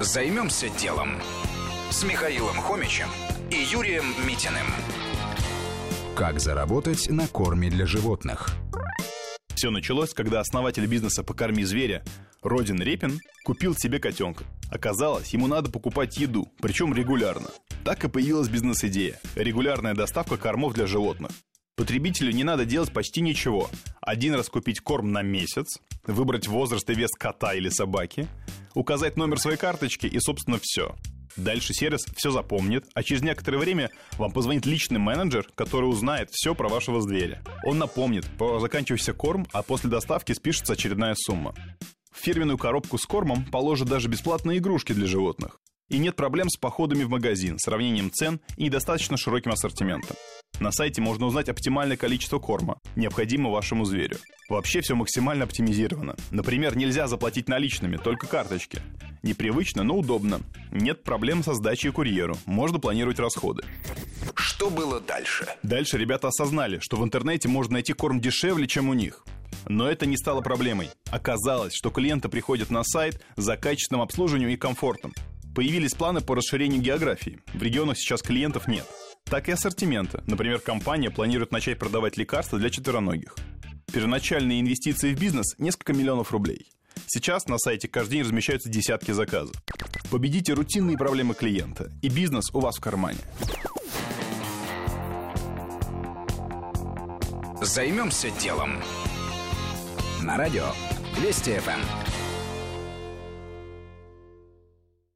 Займемся делом с Михаилом Хомичем и Юрием Митиным. Как заработать на корме для животных? Все началось, когда основатель бизнеса «Покорми зверя» Родин Репин купил себе котенка. Оказалось, ему надо покупать еду, причем регулярно. Так и появилась бизнес-идея – регулярная доставка кормов для животных. Потребителю не надо делать почти ничего. Один раз купить корм на месяц, выбрать возраст и вес кота или собаки, указать номер своей карточки и, собственно, все. Дальше сервис все запомнит, а через некоторое время вам позвонит личный менеджер, который узнает все про вашего зверя. Он напомнит про заканчивающийся корм, а после доставки спишется очередная сумма. В фирменную коробку с кормом положат даже бесплатные игрушки для животных. И нет проблем с походами в магазин, сравнением цен и недостаточно широким ассортиментом. На сайте можно узнать оптимальное количество корма, необходимого вашему зверю. Вообще все максимально оптимизировано. Например, нельзя заплатить наличными, только карточки. Непривычно, но удобно. Нет проблем со сдачей курьеру. Можно планировать расходы. Что было дальше? Дальше ребята осознали, что в интернете можно найти корм дешевле, чем у них. Но это не стало проблемой. Оказалось, что клиенты приходят на сайт за качественным обслуживанием и комфортом. Появились планы по расширению географии. В регионах сейчас клиентов нет так и ассортимента. Например, компания планирует начать продавать лекарства для четвероногих. Первоначальные инвестиции в бизнес – несколько миллионов рублей. Сейчас на сайте каждый день размещаются десятки заказов. Победите рутинные проблемы клиента, и бизнес у вас в кармане. Займемся делом. На радио Вести ФМ.